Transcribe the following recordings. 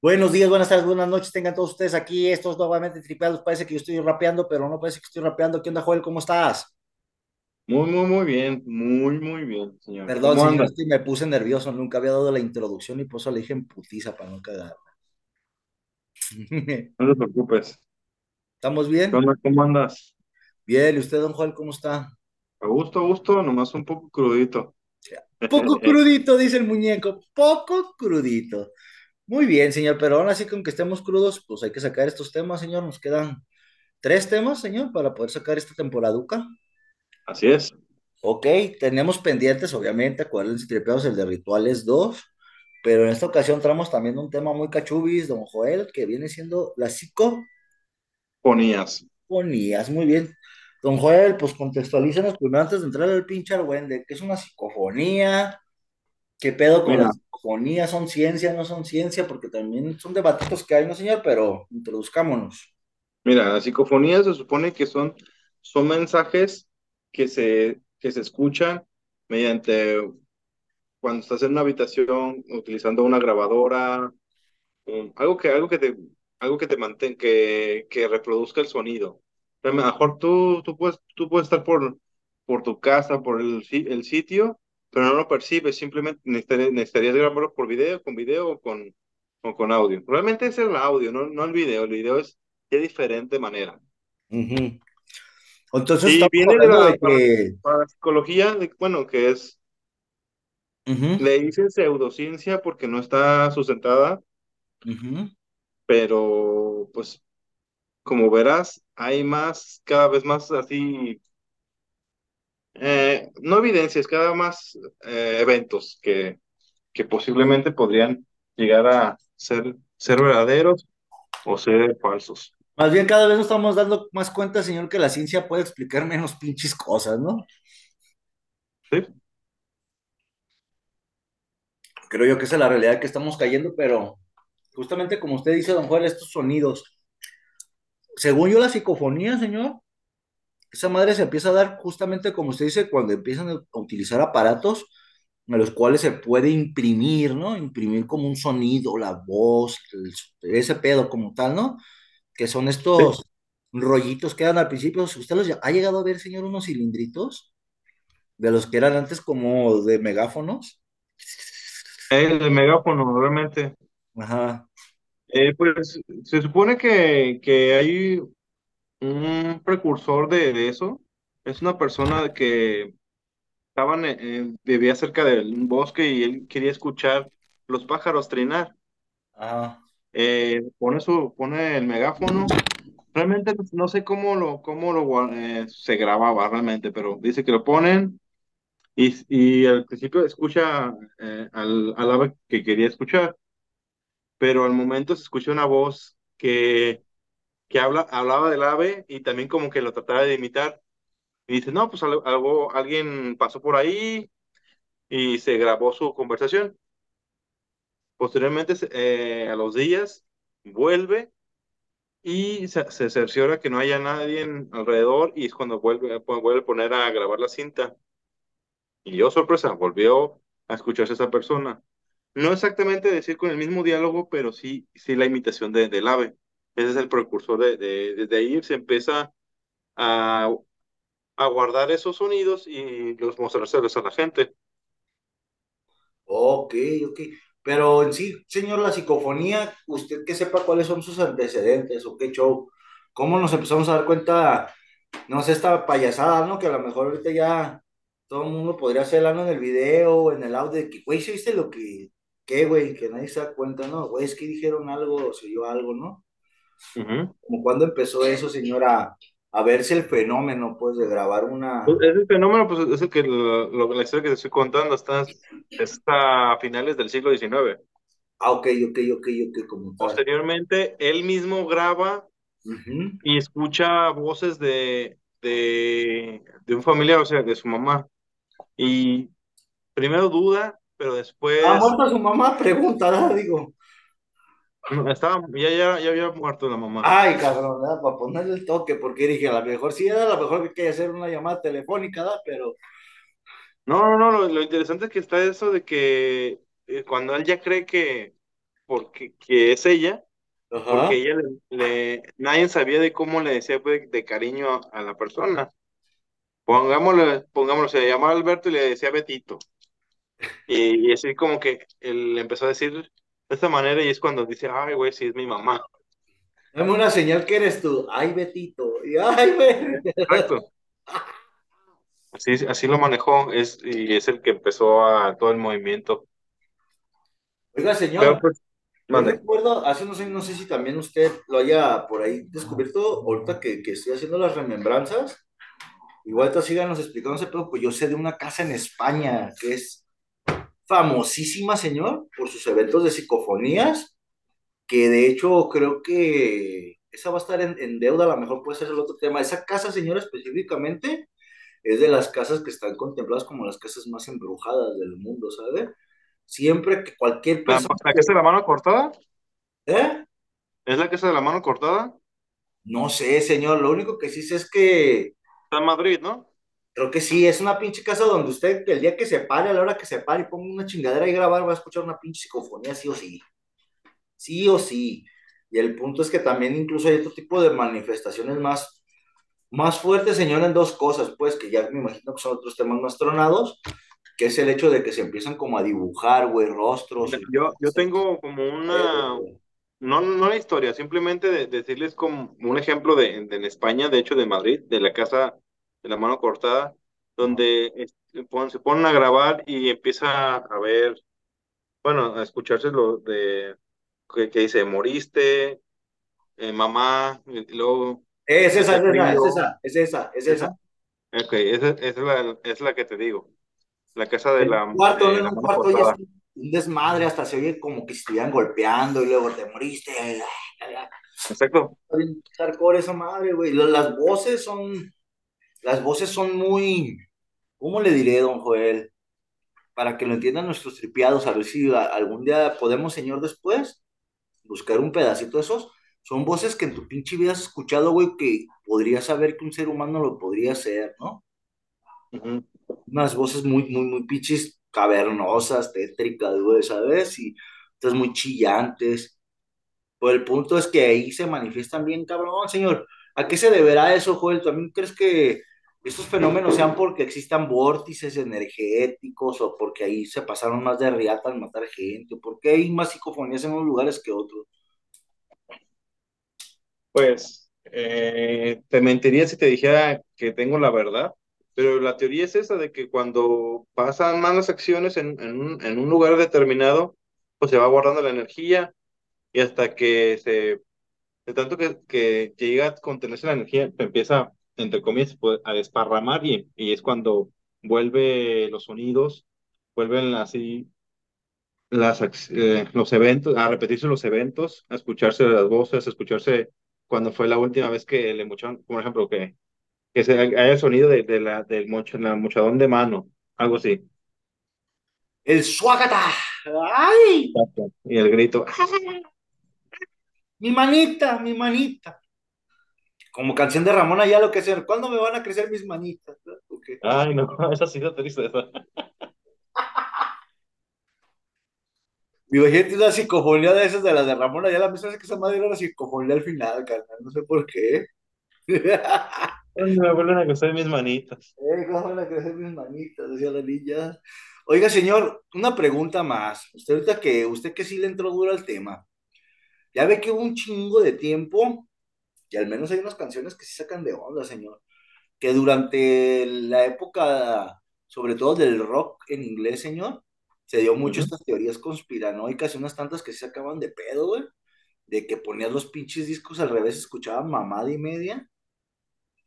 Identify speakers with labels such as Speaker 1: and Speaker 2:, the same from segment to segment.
Speaker 1: Buenos días, buenas tardes, buenas noches, tengan todos ustedes aquí, estos nuevamente tripeados, parece que yo estoy rapeando, pero no parece que estoy rapeando. ¿Qué onda, Joel? ¿Cómo estás?
Speaker 2: Muy, muy, muy bien, muy, muy bien, señor.
Speaker 1: Perdón,
Speaker 2: ¿Cómo
Speaker 1: señor, me puse nervioso, nunca había dado la introducción y por eso le dije en putiza para no cagar.
Speaker 2: No te preocupes.
Speaker 1: ¿Estamos
Speaker 2: ¿Qué
Speaker 1: bien?
Speaker 2: ¿Cómo andas?
Speaker 1: Bien, ¿y usted, don Joel, cómo está?
Speaker 2: A gusto, a gusto, nomás un poco crudito.
Speaker 1: Poco crudito, dice el muñeco, poco crudito. Muy bien, señor, pero aún así, con que estemos crudos, pues hay que sacar estos temas, señor. Nos quedan tres temas, señor, para poder sacar esta temporaduca.
Speaker 2: Así es.
Speaker 1: Ok, tenemos pendientes, obviamente, acuérdense, tripeados el de Rituales 2, pero en esta ocasión traemos también un tema muy cachubis, don Joel, que viene siendo las
Speaker 2: Ponías.
Speaker 1: psicofonías. Muy bien. Don Joel, pues contextualízanos primero antes de entrar al pinche argüende, ¿qué es una psicofonía? ¿Qué pedo con
Speaker 2: Mira,
Speaker 1: las psicofonías? ¿Son ciencia, no son ciencia? Porque también son debatitos que hay, ¿no, señor? Pero introduzcámonos.
Speaker 2: mira, las psicofonías se supone que son, son mensajes que se, que se escuchan mediante cuando estás en una habitación utilizando una grabadora, algo que, algo que te, algo que te mantenga, que, que reproduzca el sonido. A lo mejor tú, tú puedes, tú puedes estar por, por tu casa, por el, el sitio, pero no lo percibes, simplemente necesitarías, necesitarías grabarlo por video, con video o con, o con audio. Realmente es el audio, no, no el video, el video es de diferente manera.
Speaker 1: Entonces
Speaker 2: Y viene de la,
Speaker 1: de
Speaker 2: para,
Speaker 1: que...
Speaker 2: para la psicología, de, bueno, que es, le dicen pseudociencia porque no está sustentada, pero pues como verás, hay más, cada vez más así, eh, no evidencias, cada vez más eh, eventos que, que posiblemente podrían llegar a ser, ser verdaderos o ser falsos.
Speaker 1: Más bien cada vez nos estamos dando más cuenta, señor, que la ciencia puede explicar menos pinches cosas, ¿no?
Speaker 2: ¿Sí?
Speaker 1: Creo yo que esa es la realidad que estamos cayendo, pero justamente como usted dice, don Juan, estos sonidos, según yo la psicofonía, señor, esa madre se empieza a dar justamente como usted dice, cuando empiezan a utilizar aparatos en los cuales se puede imprimir, ¿no? Imprimir como un sonido, la voz, el- ese pedo como tal, ¿no? Que son
Speaker 2: Sí.
Speaker 1: estos rollitos que dan al principio. ¿Usted los ha llegado a ver, señor, unos cilindritos? de los que eran antes como de megáfonos.
Speaker 2: El megáfono, realmente.
Speaker 1: Ajá,
Speaker 2: Eh, pues se supone que, que hay un precursor de, de eso. Es una persona que estaban, eh, vivía cerca de un bosque y él quería escuchar los pájaros trinar.
Speaker 1: ajá.
Speaker 2: Eh, pone su, pone el megáfono. Realmente no sé cómo lo, cómo lo eh, se grababa realmente, pero dice que lo ponen y, y al principio escucha eh, al, al ave que quería escuchar, pero al momento se escucha una voz que, que habla, hablaba del ave y también como que lo trataba de imitar. Y dice, no, pues algo, alguien pasó por ahí y se grabó su conversación. Posteriormente, eh, a los días, vuelve y se, se cerciora que no haya nadie alrededor y es cuando vuelve, vuelve a poner a grabar la cinta. Y yo, sorpresa, volvió a escucharse a esa persona. No exactamente decir con el mismo diálogo, pero sí, sí la imitación de, del ave. Ese es el precursor de, de, desde ahí se empieza a, guardar esos sonidos y los mostrárselos a la gente.
Speaker 1: Ok, ok. Pero en sí, señor, la psicofonía, usted que sepa cuáles son sus antecedentes o qué show, cómo nos empezamos a dar cuenta, no sé, esta payasada, ¿no? Que a lo mejor ahorita ya todo el mundo podría hacerla, ¿no? En el video en el audio, de que, güey, ¿sí viste lo que, qué, güey? Que nadie se da cuenta, ¿no? Güey, es que dijeron algo, se oyó algo, ¿no?
Speaker 2: Ujú.
Speaker 1: Como cuando empezó eso, señora, a verse el fenómeno, pues, de grabar
Speaker 2: Pues,
Speaker 1: una
Speaker 2: Ese fenómeno, pues es el que lo- lo- la historia que te estoy contando está, está a finales del siglo XIX.
Speaker 1: Ah, ok, ok, ok, ok, como tal.
Speaker 2: Posteriormente, él mismo graba y escucha voces de, de, de un familiar, o sea, de su mamá. Y primero duda, pero
Speaker 1: ¿Ha
Speaker 2: después
Speaker 1: muerto su mamá? Pregunta, digo.
Speaker 2: Estaba, ya, ya, ya había muerto la mamá.
Speaker 1: Ay, cabrón, ¿verdad? Para ponerle el toque, porque dije, a lo mejor sí era, a lo mejor que hacer una llamada telefónica, ¿verdad? Pero,
Speaker 2: No, no, no, lo, lo interesante es que está eso de que eh, cuando él ya cree que, porque que es ella, porque
Speaker 1: Ajá.
Speaker 2: ella le, le- nadie sabía de cómo le decía pues, de cariño a, a la persona. Pongámosle, pongámoslo, se llamaba Alberto y le decía Betito. Y, y así como que él empezó a decir de esta manera y es cuando dice, ay, güey, sí es mi mamá.
Speaker 1: Dame una señal que eres tú. Ay, Betito. Y, ay.
Speaker 2: Exacto. Así, así lo manejó es, y es el que empezó a todo el movimiento.
Speaker 1: Oiga,
Speaker 2: Pero
Speaker 1: señor,
Speaker 2: pues,
Speaker 1: yo recuerdo, hace unos años, no sé si también usted lo haya por ahí descubierto, ahorita que, que estoy haciendo las remembranzas, igual te síganos explicando ese pues yo sé de una casa en España que es famosísima, señor, por sus eventos de psicofonías, que de hecho creo que esa va a estar en, en deuda, a lo mejor puede ser el otro tema. Esa casa, señor, específicamente, es de las casas que están contempladas como las casas más embrujadas del mundo, ¿sabe? Siempre que cualquier
Speaker 2: ¿La,
Speaker 1: persona...
Speaker 2: la casa de la mano cortada?
Speaker 1: ¿Eh?
Speaker 2: ¿Es la casa de la mano cortada?
Speaker 1: No sé, señor, lo único que sí sé es que
Speaker 2: Está en Madrid, ¿no?
Speaker 1: Creo que sí, es una pinche casa donde usted el día que se pare, a la hora que se pare y ponga una chingadera y grabar, va a escuchar una pinche psicofonía, sí o sí. Sí o sí. Y el punto es que también incluso hay otro tipo de manifestaciones más, más fuertes, señor, en dos cosas, pues, que ya me imagino que son otros temas más tronados, que es el hecho de que se empiezan como a dibujar, güey, rostros.
Speaker 2: Yo, yo tengo como una, no, no la historia, simplemente de, decirles como un ejemplo de, de en España, de hecho de Madrid, de la casa de la mano cortada, donde se ponen a grabar y empieza a ver, bueno, a escucharse lo de que, que dice, moriste, eh, mamá, y luego
Speaker 1: es esa, es esa, es esa, es esa, es
Speaker 2: ¿esa? Ok, esa, esa es la, es la que te digo, la casa de
Speaker 1: un
Speaker 2: la,
Speaker 1: cuarto,
Speaker 2: de la mano
Speaker 1: cuarto ya
Speaker 2: cortada.
Speaker 1: un un desmadre, hasta se oye como que estuvieran golpeando y luego te moriste.
Speaker 2: Exacto.
Speaker 1: Hardcore esa madre, güey. Las voces son, las voces son muy, ¿cómo le diré, don Joel? Para que lo entiendan nuestros tripiados, a ver si algún día podemos, señor, después, buscar un pedacito de esos. Son voces que en tu pinche vida has escuchado, güey, que podrías saber que un ser humano lo podría hacer, ¿no? Unas voces muy, muy, muy pinches cavernosas, tétricas, güey, ¿sabes? Y otras muy chillantes. Pues el punto es que ahí se manifiestan bien, cabrón, señor. ¿A qué se deberá eso, Joel? ¿También crees que estos fenómenos sean porque existan vórtices energéticos o porque ahí se pasaron más de riata al matar gente? ¿O por qué hay más psicofonías en unos lugares que otros?
Speaker 2: Pues eh, te mentiría si te dijera que tengo la verdad, pero la teoría es esa de que cuando pasan malas acciones en, un, lugar determinado, pues se va guardando la energía y hasta que se, de tanto que, llega a contenerse la energía, empieza, entre comillas, pues, a desparramar y, y es cuando vuelve los sonidos, vuelven así las, eh, los eventos, a repetirse los eventos, a escucharse las voces, a escucharse cuando fue la última vez que le mocharon, por ejemplo, que, que se haya el sonido de, de la, del la mochadón de mano, algo así.
Speaker 1: El suágata. ¡Ay!
Speaker 2: Y el grito.
Speaker 1: Mi manita, mi manita. Como canción de Ramón Ayala, que sea, ¿cuándo me van a crecer mis manitas?
Speaker 2: Ay, no, esa sí da tristeza.
Speaker 1: Imagínate una psicofonía de esas de las de Ramón Ayala, me parece que esa madre era una psicofonía al final, carnal, no sé por qué.
Speaker 2: Me vuelven a gustar mis manitas.
Speaker 1: Eh, ¿cómo van a crecer mis manitas? Decía la niña. Oiga, señor, una pregunta más. Usted ahorita que, usted que sí le entró duro al tema, ya ve que hubo un chingo de tiempo, y al menos hay unas canciones que sí sacan de onda, señor, que durante la época, sobre todo del rock en inglés, señor, se dio mucho estas teorías conspiranoicas y unas tantas que sí sacaban de pedo, güey, de que ponías los pinches discos al revés, escuchaban mamada y media,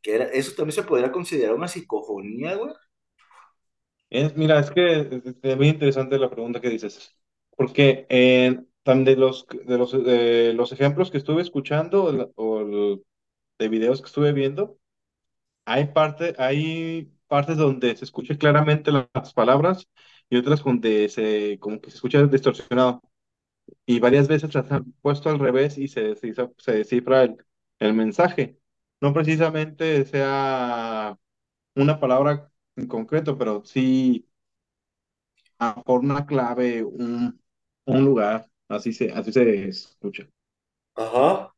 Speaker 1: que era, eso también se podría considerar una psicofonía, güey.
Speaker 2: Es, mira, es que es, es muy interesante la pregunta que dices, porque eh, de los, de los, de los ejemplos que estuve escuchando o, de videos que estuve viendo, Hay parte, hay partes donde se escucha claramente la- las palabras y otras donde se, como que se escucha distorsionado. Y varias veces las han puesto al revés y se, descifra- se descifra el, el mensaje. No precisamente sea una palabra en concreto, pero sí ah, por una clave, un, un lugar. Así se, así se escucha.
Speaker 1: Ajá.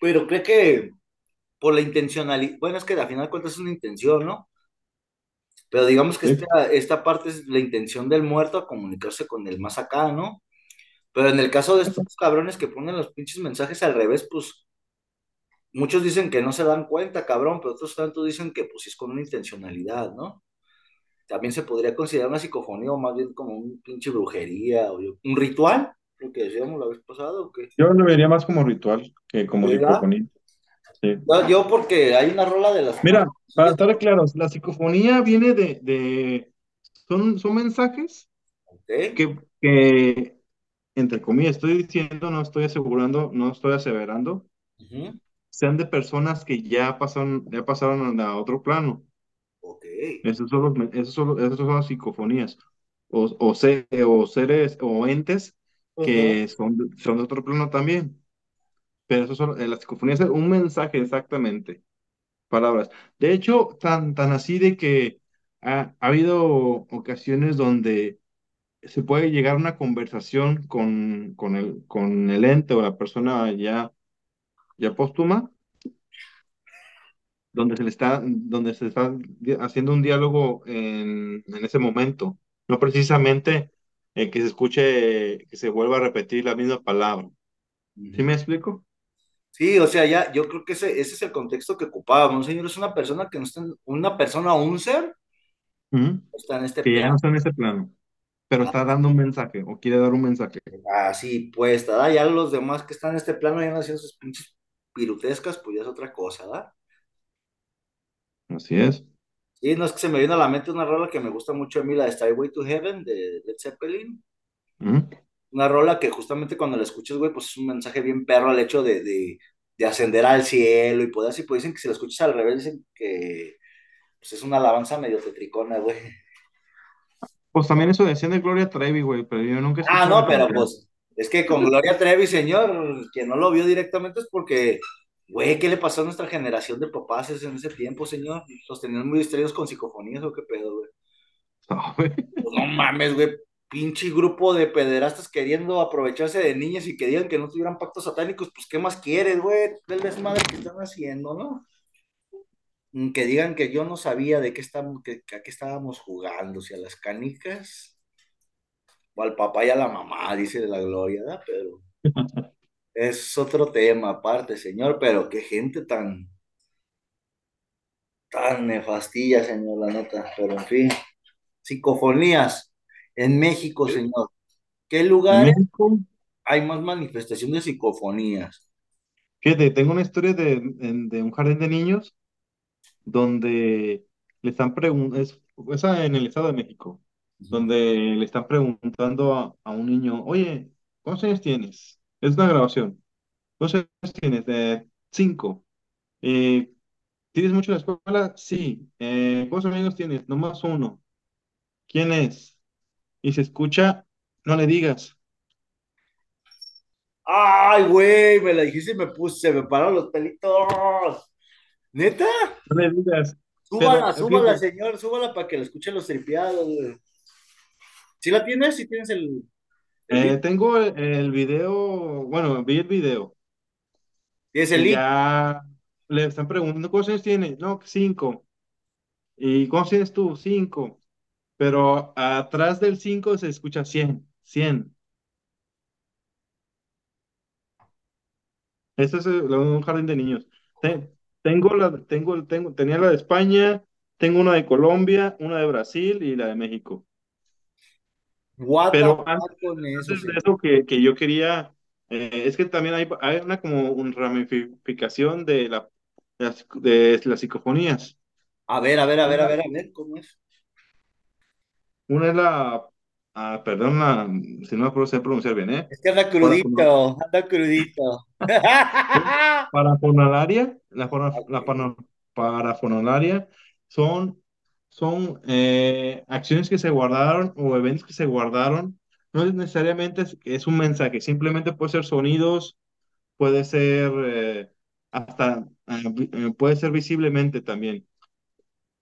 Speaker 1: Pero cree que por la intencionalidad, bueno, es que al final de cuentas es una intención, ¿no? Pero digamos que
Speaker 2: ¿sí?
Speaker 1: esta, esta parte es la intención del muerto a comunicarse con el más acá, ¿no? Pero en el caso de estos cabrones que ponen los pinches mensajes al revés, pues muchos dicen que no se dan cuenta, cabrón, pero otros tantos dicen que pues sí es con una intencionalidad, ¿no? También se podría considerar una psicofonía o más bien como un pinche brujería o yo- un ritual, lo que decíamos la vez pasada, ¿o qué?
Speaker 2: Yo lo vería más como ritual que como
Speaker 1: ¿Verdad?
Speaker 2: psicofonía. Sí.
Speaker 1: Yo, yo porque hay una rola de las
Speaker 2: Mira, para estar claros, la psicofonía viene de, de son, son mensajes que, que, entre comillas, estoy diciendo, no estoy asegurando, no estoy aseverando, sean de personas que ya pasaron, ya pasaron a otro plano. Esos son, los esos son, esos son las psicofonías. O, o, se- o seres o entes que son, de- son de otro plano también. Pero eso son, eh, las psicofonías es un mensaje exactamente, palabras. De hecho, tan, tan así de que ha, ha habido ocasiones donde se puede llegar a una conversación con, con el, con el ente o la persona ya, ya póstuma, donde se le está, donde se está haciendo un diálogo en, en ese momento, no precisamente eh, que se escuche, que se vuelva a repetir la misma palabra. ¿Sí me explico?
Speaker 1: Sí, o sea, ya, yo creo que ese, ese es el contexto que ocupábamos. Un señor es una persona que no está, en- una persona o un ser está en este
Speaker 2: Que ya no
Speaker 1: plano.
Speaker 2: está en ese plano, pero está dando un mensaje o quiere dar un mensaje.
Speaker 1: Así pues, ¿verdad? Ya los demás que están en este plano ya no haciendo sus pinches pirutescas, pues ya es otra cosa, ¿verdad?
Speaker 2: Así es.
Speaker 1: Sí, no es que se me viene a la mente una rola que me gusta mucho a mí, la de Stairway to Heaven de Led Zeppelin.
Speaker 2: Ujú.
Speaker 1: Una rola que justamente cuando la escuchas, güey, pues es un mensaje bien perro al hecho de, de, de ascender al cielo y poder así, pues dicen que si la escuchas al revés, dicen que pues es una alabanza medio tetricona, güey.
Speaker 2: Pues también eso decían de Gloria Trevi, güey, pero yo nunca he
Speaker 1: Ah, no, pero pues es que con Gloria Trevi, señor, quien no lo vio directamente es porque, güey, ¿qué le pasó a nuestra generación de papás en ese tiempo, señor? ¿Los tenían muy distraídos con psicofonías o qué pedo, güey?
Speaker 2: No, güey.
Speaker 1: Pues no mames, güey, pinche grupo de pederastas queriendo aprovecharse de niñas y que digan que no tuvieran pactos satánicos, pues ¿qué más quieres, güey? El desmadre que están haciendo, ¿no? Mm, Que digan que yo no sabía de qué estamos, que, que a qué estábamos jugando, si a las canicas o al papá y a la mamá, dice la Gloria, ¿verdad? Pero Es otro tema aparte, señor, pero qué gente tan, tan nefastilla, señor, la neta. Pero en fin, psicofonías en México, señor. ¿Qué
Speaker 2: En
Speaker 1: lugares
Speaker 2: México,
Speaker 1: hay más manifestación de psicofonías?
Speaker 2: fíjate, tengo una historia de, de un jardín de niños donde le están preguntando, es, esa en el Estado de México, donde le están preguntando a, a un niño, oye, ¿cuántos años tienes? Es una grabación. ¿Cuántos años tienes? Eh, cinco. Eh, ¿tienes mucho en la escuela? Sí. Eh, ¿cuántos amigos tienes? Nomás uno. ¿Quién es? Y se escucha, no le digas,
Speaker 1: Ay, güey, me la dijiste y me puse, se me pararon los pelitos. ¿Neta?
Speaker 2: no le digas.
Speaker 1: Súbala,
Speaker 2: Pero
Speaker 1: súbala, señor, súbala para que la escuchen los tripiados, güey. ¿Sí la tienes? ¿Sí tienes el
Speaker 2: eh, tengo el, el video, bueno, vi el video
Speaker 1: ¿Tienes el
Speaker 2: y
Speaker 1: link?
Speaker 2: ya le están preguntando, ¿cuántos años tiene? No, cinco. ¿Y cuántos tienes tú? Cinco. Pero atrás del cinco se escucha cien, cien. Este es el- un jardín de niños. Te- tengo la, tengo, tengo, tenía la de España, tengo una de Colombia, una de Brasil y la de México.
Speaker 1: What
Speaker 2: Pero antes,
Speaker 1: fuck con eso,
Speaker 2: antes de eso que, que yo quería, eh, es que también hay, hay una como una ramificación de la, de las, de las psicofonías.
Speaker 1: A ver, a ver, a ver, a ver, a ver, ¿cómo es?
Speaker 2: una es la, ah, perdón, la- si no lo sé pronunciar bien, ¿eh?
Speaker 1: Es que anda crudito, anda crudito.
Speaker 2: Parafonalaria, la, para- la para- parafonalaria son, son eh, acciones que se guardaron o eventos que se guardaron. No es necesariamente es, es un mensaje, simplemente puede ser sonidos, puede ser eh, hasta, eh, eh, puede ser visiblemente también.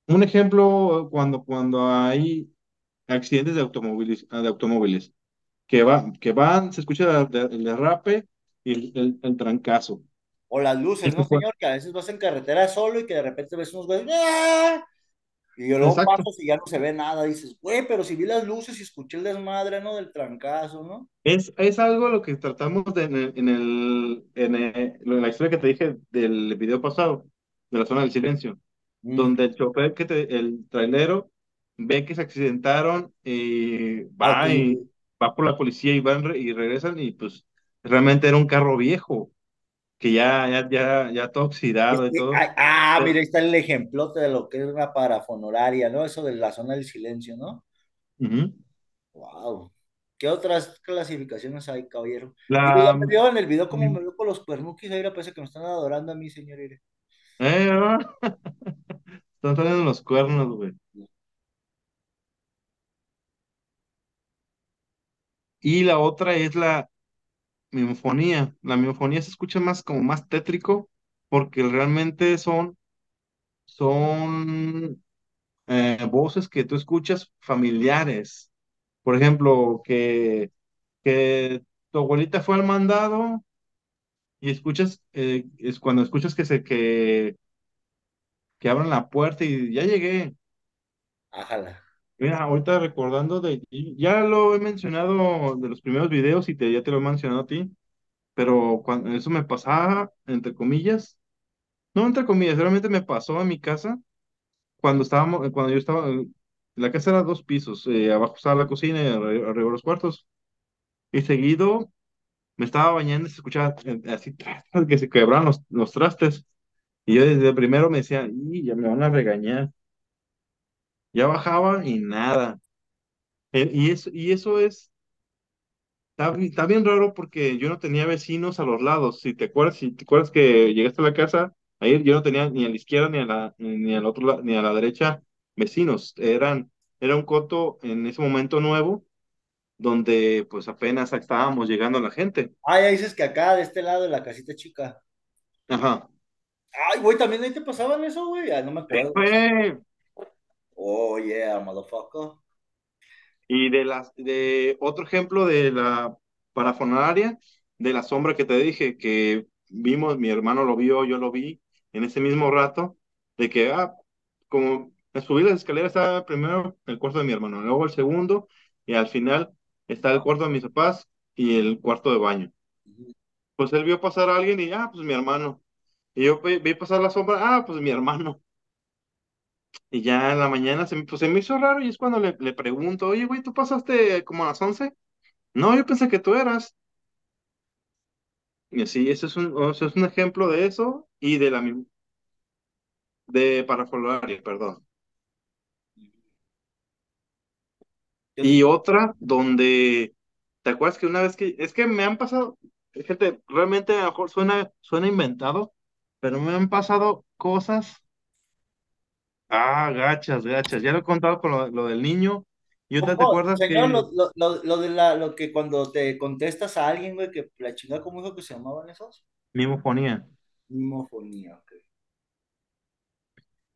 Speaker 2: Un ejemplo, cuando, cuando hay accidentes de automóviles, de automóviles. que va, que van, se escucha el, derrape y el, el- el trancazo.
Speaker 1: O las luces, ¿no, señor? Que a veces vas en carretera solo y que de repente ves unos güeyes. ¡ah! Y yo luego
Speaker 2: Exacto.
Speaker 1: pasas y ya no se ve nada. Dices, güey, pero si vi las luces y escuché el desmadre, ¿no? Del trancazo, ¿no?
Speaker 2: Es, es algo lo que tratamos de, en el, en el, en el- en la historia que te dije del video pasado, de la zona del silencio,
Speaker 1: Mm.
Speaker 2: donde el chofer, que te, el trailero, ve que se accidentaron y va y va por la policía y van y regresan y pues realmente era un carro viejo, que ya, ya, ya, ya todo oxidado y
Speaker 1: que-
Speaker 2: todo.
Speaker 1: ah, ah, mira, ahí está el ejemplote de lo que es una parafonoraria, ¿no? Eso de la zona del silencio, ¿no?
Speaker 2: Ujú.
Speaker 1: Wow. ¿Qué otras clasificaciones hay, caballero?
Speaker 2: La,
Speaker 1: me vio en el video cómo me veo con los cuernuquis, ahí parece que me están adorando a mí, señor. mire.
Speaker 2: eh, ah, están saliendo los cuernos, güey. Y la otra es la Mimofonía. La mimofonía se escucha más como más tétrico porque realmente son, son eh, voces que tú escuchas familiares. Por ejemplo, que, que tu abuelita fue al mandado y escuchas, eh, es cuando escuchas que se que, que abran la puerta y ya llegué.
Speaker 1: Ájala.
Speaker 2: Mira, ahorita recordando de, ya lo he mencionado de los primeros videos y te, ya te lo he mencionado a ti, pero cuando eso me pasaba, entre comillas, No, entre comillas, realmente me pasó en mi casa cuando estábamos, cuando yo estaba, eh, la casa era dos pisos, eh, abajo estaba la cocina y arri- arriba los cuartos. Y seguido me estaba bañando y se escuchaba eh, así que se quebraban los, los trastes. Y yo desde primero me decía, y ya me van a regañar. Ya bajaba y nada. Eh, y eso, y eso es, está, bi- está bien raro porque yo no tenía vecinos a los lados. Si te acuerdas, si te acuerdas que llegaste a la casa, ahí yo no tenía ni a la izquierda ni a la, ni al otro ni a la derecha vecinos. Eran, era un coto en ese momento nuevo donde pues apenas estábamos llegando la gente.
Speaker 1: Ah, ya dices que acá, de este lado de la casita chica.
Speaker 2: Ajá.
Speaker 1: Ay, güey, también ahí te pasaban eso, güey. Ah, no me
Speaker 2: Sí,
Speaker 1: acuerdo.
Speaker 2: fue.
Speaker 1: Oh, yeah, motherfucker.
Speaker 2: Y de las, de otro ejemplo de la parafonaria, de la sombra que te dije, que vimos, mi hermano lo vio, yo lo vi en ese mismo rato, de que, ah, como subir las escaleras estaba primero el cuarto de mi hermano, luego el segundo, y al final está el cuarto de mis papás y el cuarto de baño. Pues él vio pasar a alguien y, ah, pues mi hermano. Y yo vi pasar la sombra, ah, pues mi hermano. Y ya en la mañana se me, pues, se me hizo raro y es cuando le, le pregunto, oye, güey, ¿tú pasaste como a las once No, yo pensé que tú eras. Y así, ese es un, o sea, es un ejemplo de eso y de la mi- de parafolaria, perdón. Y otra donde, ¿te acuerdas que una vez que, es que me han pasado, gente, realmente a lo mejor suena, suena inventado, pero me han pasado cosas, ah, gachas, gachas. Ya lo he contado con lo, lo del niño. Y otra, ¿te
Speaker 1: ¿Cómo?
Speaker 2: acuerdas que
Speaker 1: lo, lo, lo, lo de la, lo que cuando te contestas a alguien, güey, que la chingada, ¿cómo dijo que se llamaban esos?
Speaker 2: mimofonía?
Speaker 1: Mimofonía, ok.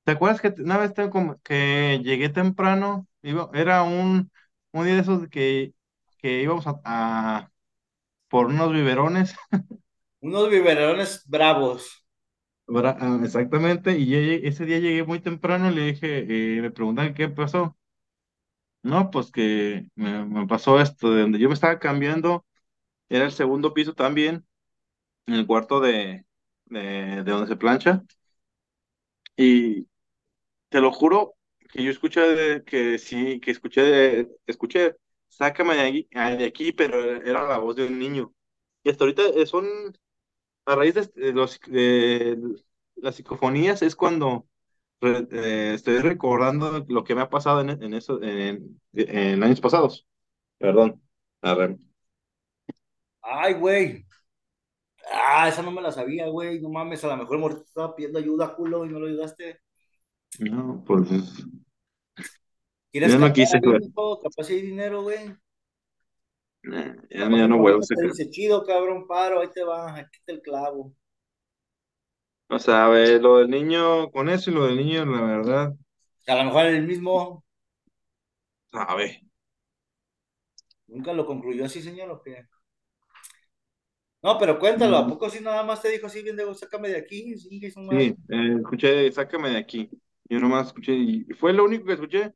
Speaker 2: ¿Te acuerdas que una vez tengo como que llegué temprano? Iba, era un, un día de esos que, que íbamos a, a- por unos biberones,
Speaker 1: Unos biberones bravos.
Speaker 2: Ah, exactamente, y ese día llegué muy temprano y le dije, eh, me preguntan qué pasó. No, pues que me, pasó esto, de donde yo me estaba cambiando, era el segundo piso también, en el cuarto de, de, de donde se plancha, y Te lo juro que yo escuché que sí, que escuché, escuché, sácame de aquí, de aquí, pero era la voz de un niño. Y hasta ahorita eh, son, a raíz de, los, de las psicofonías, es cuando eh, estoy recordando lo que me ha pasado en, en eso, en, en años pasados. Perdón. Arre.
Speaker 1: Ay, güey. Ah, esa no me la sabía, güey. No mames, a lo mejor morrito estaba pidiendo ayuda, culo, y no lo ayudaste.
Speaker 2: No, pues
Speaker 1: ¿Quieres
Speaker 2: yo no quise, güey.
Speaker 1: Capaz hay dinero, güey.
Speaker 2: Nah, ya, no vuelvo a
Speaker 1: dice, chido, cabrón, paro, ahí te va, aquí está el clavo.
Speaker 2: O sea, a ver, lo del niño con eso y lo del niño, la verdad,
Speaker 1: A lo mejor el mismo.
Speaker 2: a ver.
Speaker 1: Nunca lo concluyó así, señor, ¿o qué? No, pero cuéntalo, ¿a
Speaker 2: Mm,
Speaker 1: poco si nada más te dijo así, bien, de, sácame de aquí? Sí, que.
Speaker 2: Sí, eh, escuché, sácame de aquí. Yo nomás escuché, y fue lo único que escuché.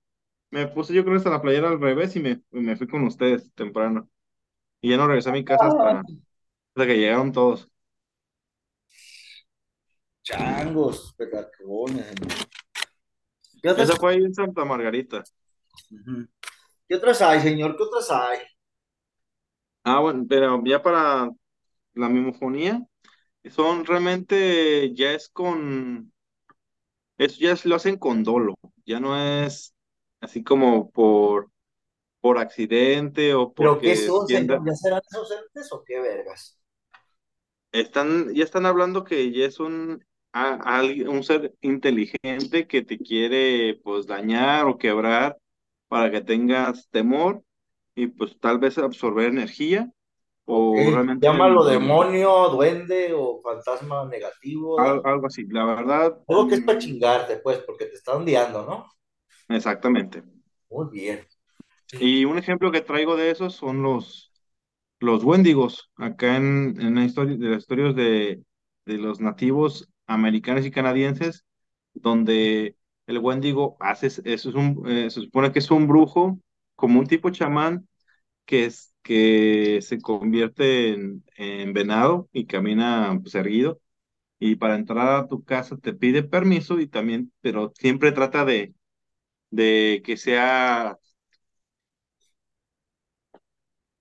Speaker 2: Me puse yo creo hasta la playera al revés y me, y me fui con ustedes temprano. Y ya no regresé a mi casa hasta,
Speaker 1: Ah,
Speaker 2: hasta que llegaron todos.
Speaker 1: changos, petacones, señor. ¿Qué otras,
Speaker 2: Esa fue ahí en Santa Margarita.
Speaker 1: ¿Qué otras hay, señor? ¿Qué otras hay?
Speaker 2: Ah, bueno, pero ya para la mimofonía, son realmente, ya es con, eso ya es- lo hacen con dolo, ya no es así como por, por accidente o
Speaker 1: ¿Pero qué
Speaker 2: porque
Speaker 1: son,
Speaker 2: tienda,
Speaker 1: ¿Ya serán esos entes o qué vergas?
Speaker 2: están, ya están hablando que ya es un, a- un ser inteligente que te quiere pues dañar o quebrar para que tengas temor y pues tal vez absorber energía o realmente
Speaker 1: llámalo demonio, duende o fantasma negativo.
Speaker 2: al- algo así. La verdad,
Speaker 1: Algo que es para
Speaker 2: mm,
Speaker 1: chingarte, pues, porque te están liando, ¿no?
Speaker 2: exactamente.
Speaker 1: Muy bien.
Speaker 2: Y un ejemplo que traigo de esos son los, los Wendigos, acá en, en la historia, de las historias de, de los nativos americanos y canadienses, donde el Wendigo hace, eso es un, eh, se supone que es un brujo, como un tipo chamán, que es, que se convierte en, en venado y camina pues, erguido, y para entrar a tu casa te pide permiso y también, pero siempre trata de, de que sea,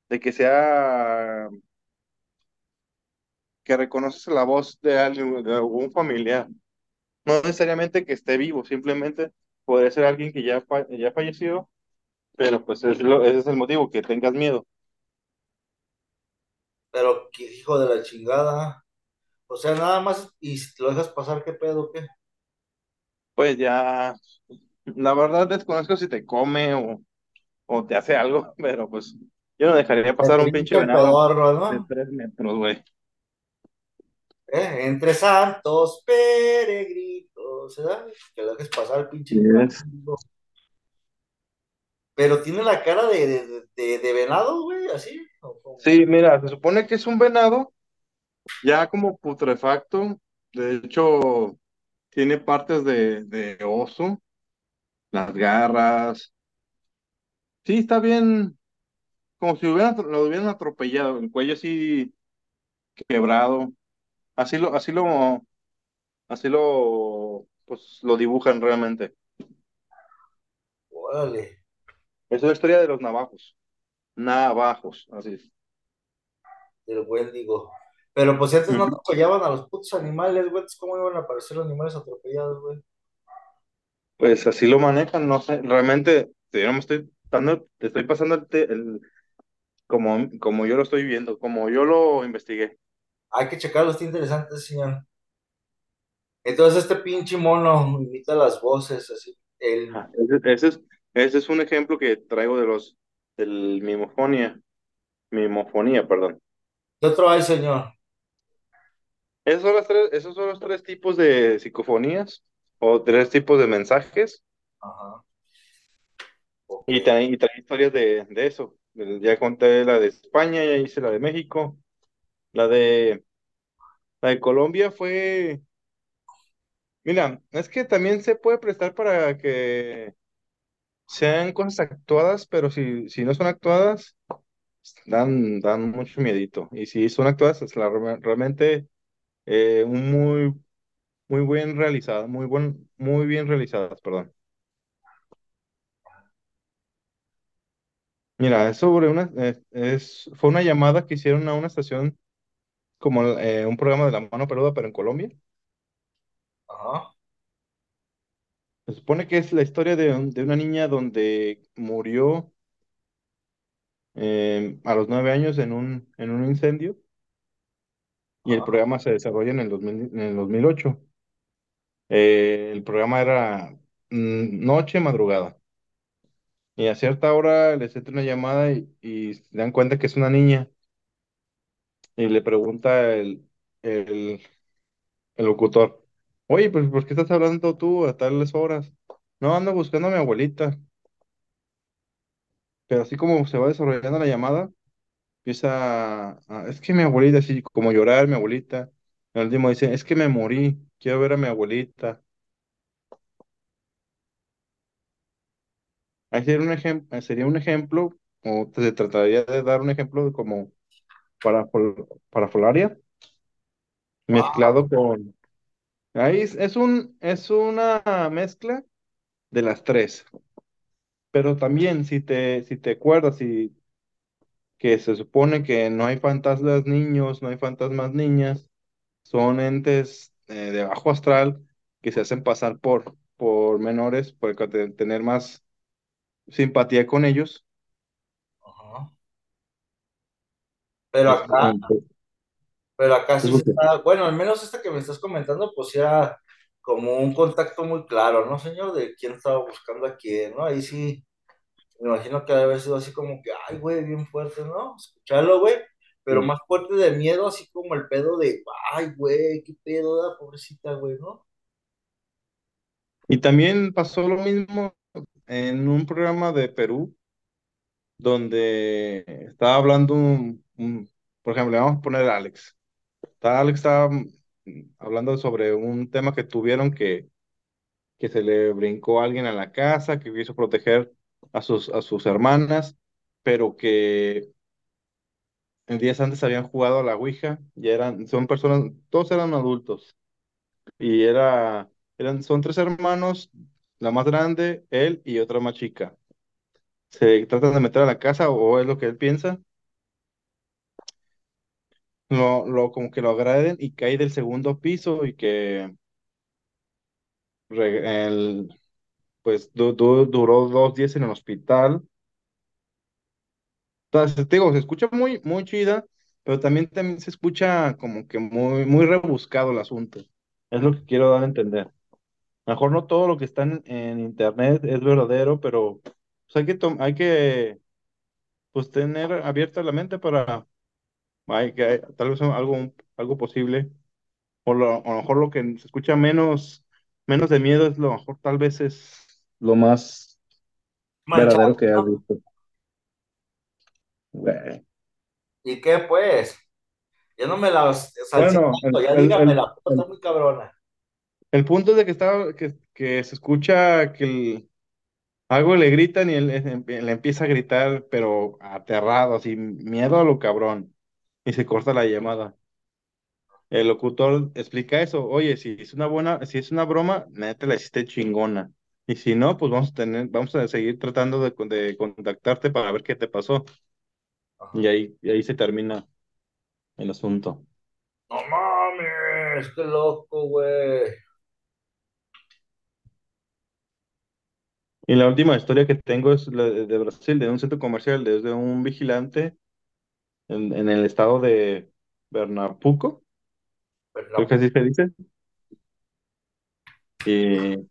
Speaker 2: de que sea que reconoces la voz de alguien, de algún familiar. No necesariamente que esté vivo, simplemente podría ser alguien que ya, fa- ya falleció, pero pues es lo- ese es el motivo, que tengas miedo.
Speaker 1: Pero qué hijo de la chingada. O sea, nada más y si lo dejas pasar, ¿qué pedo, qué?
Speaker 2: Pues ya, la verdad desconozco si te come o, o te hace algo, pero pues yo no dejaría pasar un pinche venado
Speaker 1: pedorro,
Speaker 2: de tres metros, güey.
Speaker 1: ¿Eh? Entre santos peregrinos, ¿verdad? Que lo dejes pasar el pinche
Speaker 2: Yes.
Speaker 1: Pero tiene la cara de, de, de, de venado, güey, así.
Speaker 2: Sí, mira, se supone que es un venado ya como putrefacto, de hecho tiene partes de, de oso, las garras. Sí, está bien, como si hubieran, lo hubieran atropellado, el cuello así quebrado. Así lo, así lo, así lo, pues lo dibujan realmente.
Speaker 1: Órale,
Speaker 2: Es la historia de los navajos. Navajos, así es.
Speaker 1: del Wendigo. Pero pues si antes no atropellaban a los putos animales, güey, ¿cómo iban a aparecer los animales atropellados, güey?
Speaker 2: Pues así lo manejan, no sé, realmente, te, yo no me estoy dando, te estoy pasando el, el- como, como yo lo estoy viendo, como yo lo investigué.
Speaker 1: Hay que checarlo, está interesante, señor. Entonces este pinche mono imita las voces, así. El.
Speaker 2: Ese, ese es, ese es un ejemplo que traigo de los, del mimofonía, mimofonía, perdón.
Speaker 1: ¿qué otro hay, señor?
Speaker 2: Esos son los tres, esos son los tres tipos de psicofonías o tres tipos de mensajes
Speaker 1: Ajá,
Speaker 2: y trae, y trae historias de, de eso. Ya conté la de España, ya hice la de México, la de, la de Colombia fue, mira, es que también se puede prestar para que sean cosas actuadas, pero si, si no son actuadas, dan, dan mucho miedito. Y si son actuadas, es la, realmente eh, muy, muy buen realizada, muy buen, muy bien realizadas, perdón. Mira, es sobre una, eh, es, fue una llamada que hicieron a una estación como eh, un programa de la mano peluda, pero en Colombia.
Speaker 1: Ajá,
Speaker 2: Se supone que es la historia de, un- de una niña donde murió eh, a los nueve años en un, en un incendio y el
Speaker 1: ajá.
Speaker 2: programa se desarrolla en el 2000 en el 2008. Eh, el programa era mm, noche, madrugada. Y a cierta hora les entra una llamada y, y se dan cuenta que es una niña y le pregunta el, el, el locutor, oye, pues ¿por qué estás hablando tú a tales horas? No, ando buscando a mi abuelita. pero así como se va desarrollando la llamada, empieza a, es que mi abuelita, así como llorar, mi abuelita. El último dice, es que me morí, quiero ver a mi abuelita. Sería un ejemplo, sería un ejemplo, o se trataría de dar un ejemplo de como para parafolaria mezclado con, ahí es, es un, es una mezcla de las tres, pero también si te, si te acuerdas, si que se supone que no hay fantasmas niños, no hay fantasmas niñas, son entes eh, de bajo astral que se hacen pasar por, por menores, te- tener más simpatía con ellos.
Speaker 1: Ajá. Pero
Speaker 2: Es,
Speaker 1: acá,
Speaker 2: pues,
Speaker 1: pero acá
Speaker 2: es
Speaker 1: sí
Speaker 2: lo
Speaker 1: se
Speaker 2: que-
Speaker 1: está, bueno, al menos esta que me estás comentando, pues sí era como un contacto muy claro, ¿no, señor? De quién estaba buscando a quién, ¿no? Ahí sí, me imagino que debe haber sido así como que, ay, güey, bien fuerte, ¿no? Escucharlo, güey, pero más fuerte de miedo, así como el pedo de, ay, güey, qué pedo, da, pobrecita, güey, ¿no?
Speaker 2: Y también pasó lo mismo en un programa de Perú donde estaba hablando un, un- por ejemplo, le vamos a poner a Alex. Alex estaba mm, hablando sobre un tema que tuvieron que, que se le brincó alguien a la casa, que quiso proteger a sus, a sus hermanas, pero que en días antes habían jugado a la Ouija y eran, son personas, todos eran adultos. Y era, eran, son tres hermanos, la más grande, él y otra más chica. Se tratan de meter a la casa o es lo que él piensa lo, lo como que lo agraden y cae del segundo piso y que el, pues du- du- duró dos días en el hospital. Entonces, te digo, se escucha muy, muy chida, pero también, también se escucha como que muy, muy rebuscado el asunto. Es lo que quiero dar a entender. Mejor no todo lo que está en, en internet es verdadero, pero pues, hay que, hay que pues, tener abierta la mente para hay que, tal vez algo, algo posible. O lo- a lo mejor lo que se escucha menos, menos de miedo es lo mejor, tal vez es lo más
Speaker 1: Manchado,
Speaker 2: verdadero que has visto.
Speaker 1: ¿Y qué, pues? Ya no me la
Speaker 2: Bueno, el,
Speaker 1: ya
Speaker 2: el,
Speaker 1: dígame,
Speaker 2: el,
Speaker 1: la puta muy cabrona.
Speaker 2: El punto es de que estaba, que, que se escucha que el- algo le gritan y él em- le empieza a gritar, pero aterrado, así, miedo a lo cabrón. Y se corta la llamada. El locutor explica eso. Oye, si es una buena, si es una broma, neta la hiciste chingona. Y si no, pues vamos a tener, vamos a seguir tratando de, de contactarte para ver qué te pasó. Y ahí, y ahí se termina el asunto.
Speaker 1: No mames, qué loco, güey.
Speaker 2: Y la última historia que tengo es la de, de Brasil, de un centro comercial, desde un vigilante en, en el estado de Pernambuco,
Speaker 1: Pues
Speaker 2: creo
Speaker 1: la
Speaker 2: que así se dice. Y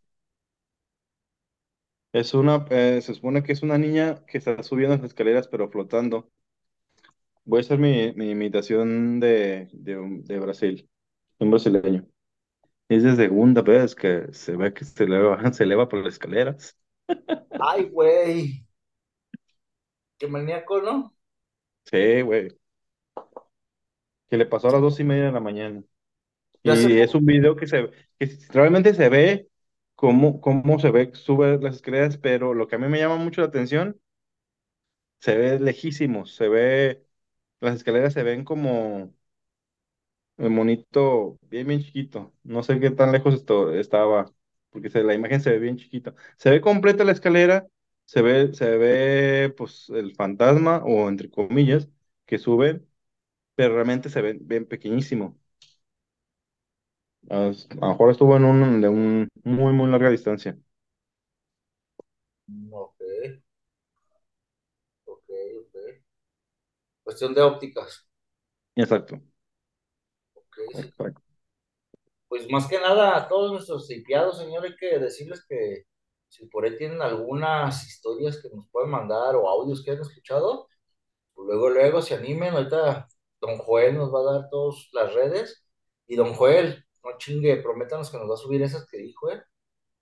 Speaker 2: es una, eh, se supone que es una niña que está subiendo las escaleras, pero flotando. Voy a hacer mi, mi imitación de, de, un- de Brasil, un brasileño. Es de segunda vez que se ve que se eleva, se eleva por las escaleras.
Speaker 1: Ay, güey, qué maníaco, ¿no?
Speaker 2: Sí, güey. Que le pasó a las dos y media de la mañana.
Speaker 1: Ya
Speaker 2: Y es un video que se, que realmente se ve cómo, cómo se ve, sube las escaleras, pero lo que a mí me llama mucho la atención, se ve lejísimos, se ve, las escaleras se ven como el monito bien, bien chiquito. No sé qué tan lejos esto estaba, porque se, la imagen se ve bien chiquita. Se ve completa la escalera, se ve, se ve pues el fantasma, o entre comillas, que sube, pero realmente se ve bien pequeñísimo. A, a lo mejor estuvo en un, de un muy, muy larga distancia.
Speaker 1: ok, ok, ok. Cuestión de ópticas.
Speaker 2: Exacto.
Speaker 1: Ok, sí.
Speaker 2: Exacto.
Speaker 1: Pues más que nada, a todos nuestros tripiados, señor, hay que decirles que si por ahí tienen algunas historias que nos pueden mandar o audios que han escuchado, pues luego, luego se animen. Ahorita don Joel nos va a dar todas las redes. Y don Joel, no chingue, prométanos que nos va a subir esas que dijo, ¿eh?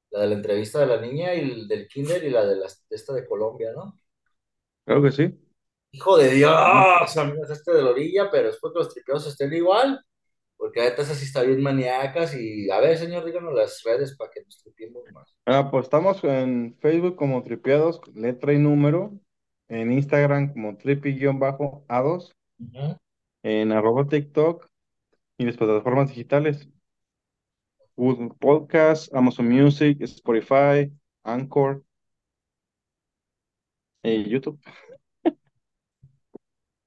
Speaker 1: La de la entrevista de la niña y el del kinder y la de, la, esta de Colombia, ¿no?
Speaker 2: Claro que sí.
Speaker 1: Hijo de Dios, amigos, este de la orilla, pero que los tripeados estén igual, porque ahorita esa sí está bien maníacas y a ver, señor, díganos las redes para que nos tripiemos más.
Speaker 2: Ah, pues estamos en Facebook como Tripeados, letra y número, en Instagram como tripi-a2,
Speaker 1: Ujú.
Speaker 2: en arroba TikTok y las plataformas digitales, Google Podcast, Amazon Music, Spotify, Anchor y YouTube.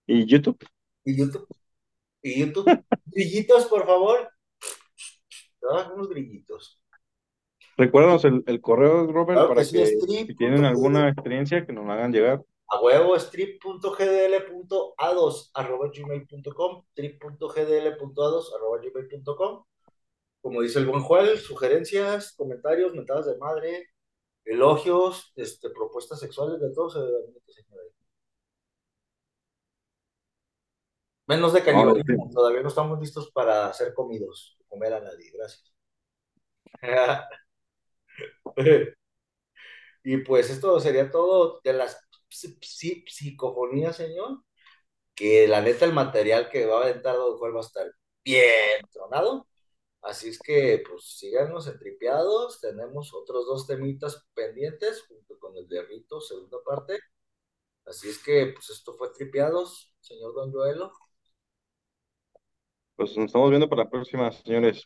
Speaker 2: Y YouTube.
Speaker 1: Y YouTube, y YouTube, grillitos, por favor, unos grillitos.
Speaker 2: Recuérdanos el, el correo, Robert,
Speaker 1: Claro
Speaker 2: para que si tienen alguna experiencia que nos la hagan llegar.
Speaker 1: a huevo, strip.gdl.a2 arroba gmail.com, strip.gdl.a2 arroba gmail.com. Como dice el buen Juan, sugerencias, comentarios, mentadas de madre, elogios, este, propuestas sexuales, de todo se debe señora. Menos de canibalismo, todavía no estamos listos para ser comidos, comer a nadie, gracias. y pues esto sería todo de las psi- psicofonías, señor, que la neta el material que va a aventar Don Juan va a estar bien tronado. Así es que, pues, síganos en Tripeados. Tenemos otros dos temitas pendientes, junto con el de Rito, segunda parte. Así es que, pues, esto fue Tripeados, señor Don Joelo.
Speaker 2: Pues nos estamos viendo para la próxima, señores.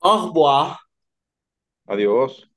Speaker 1: Au revoir.
Speaker 2: Adiós.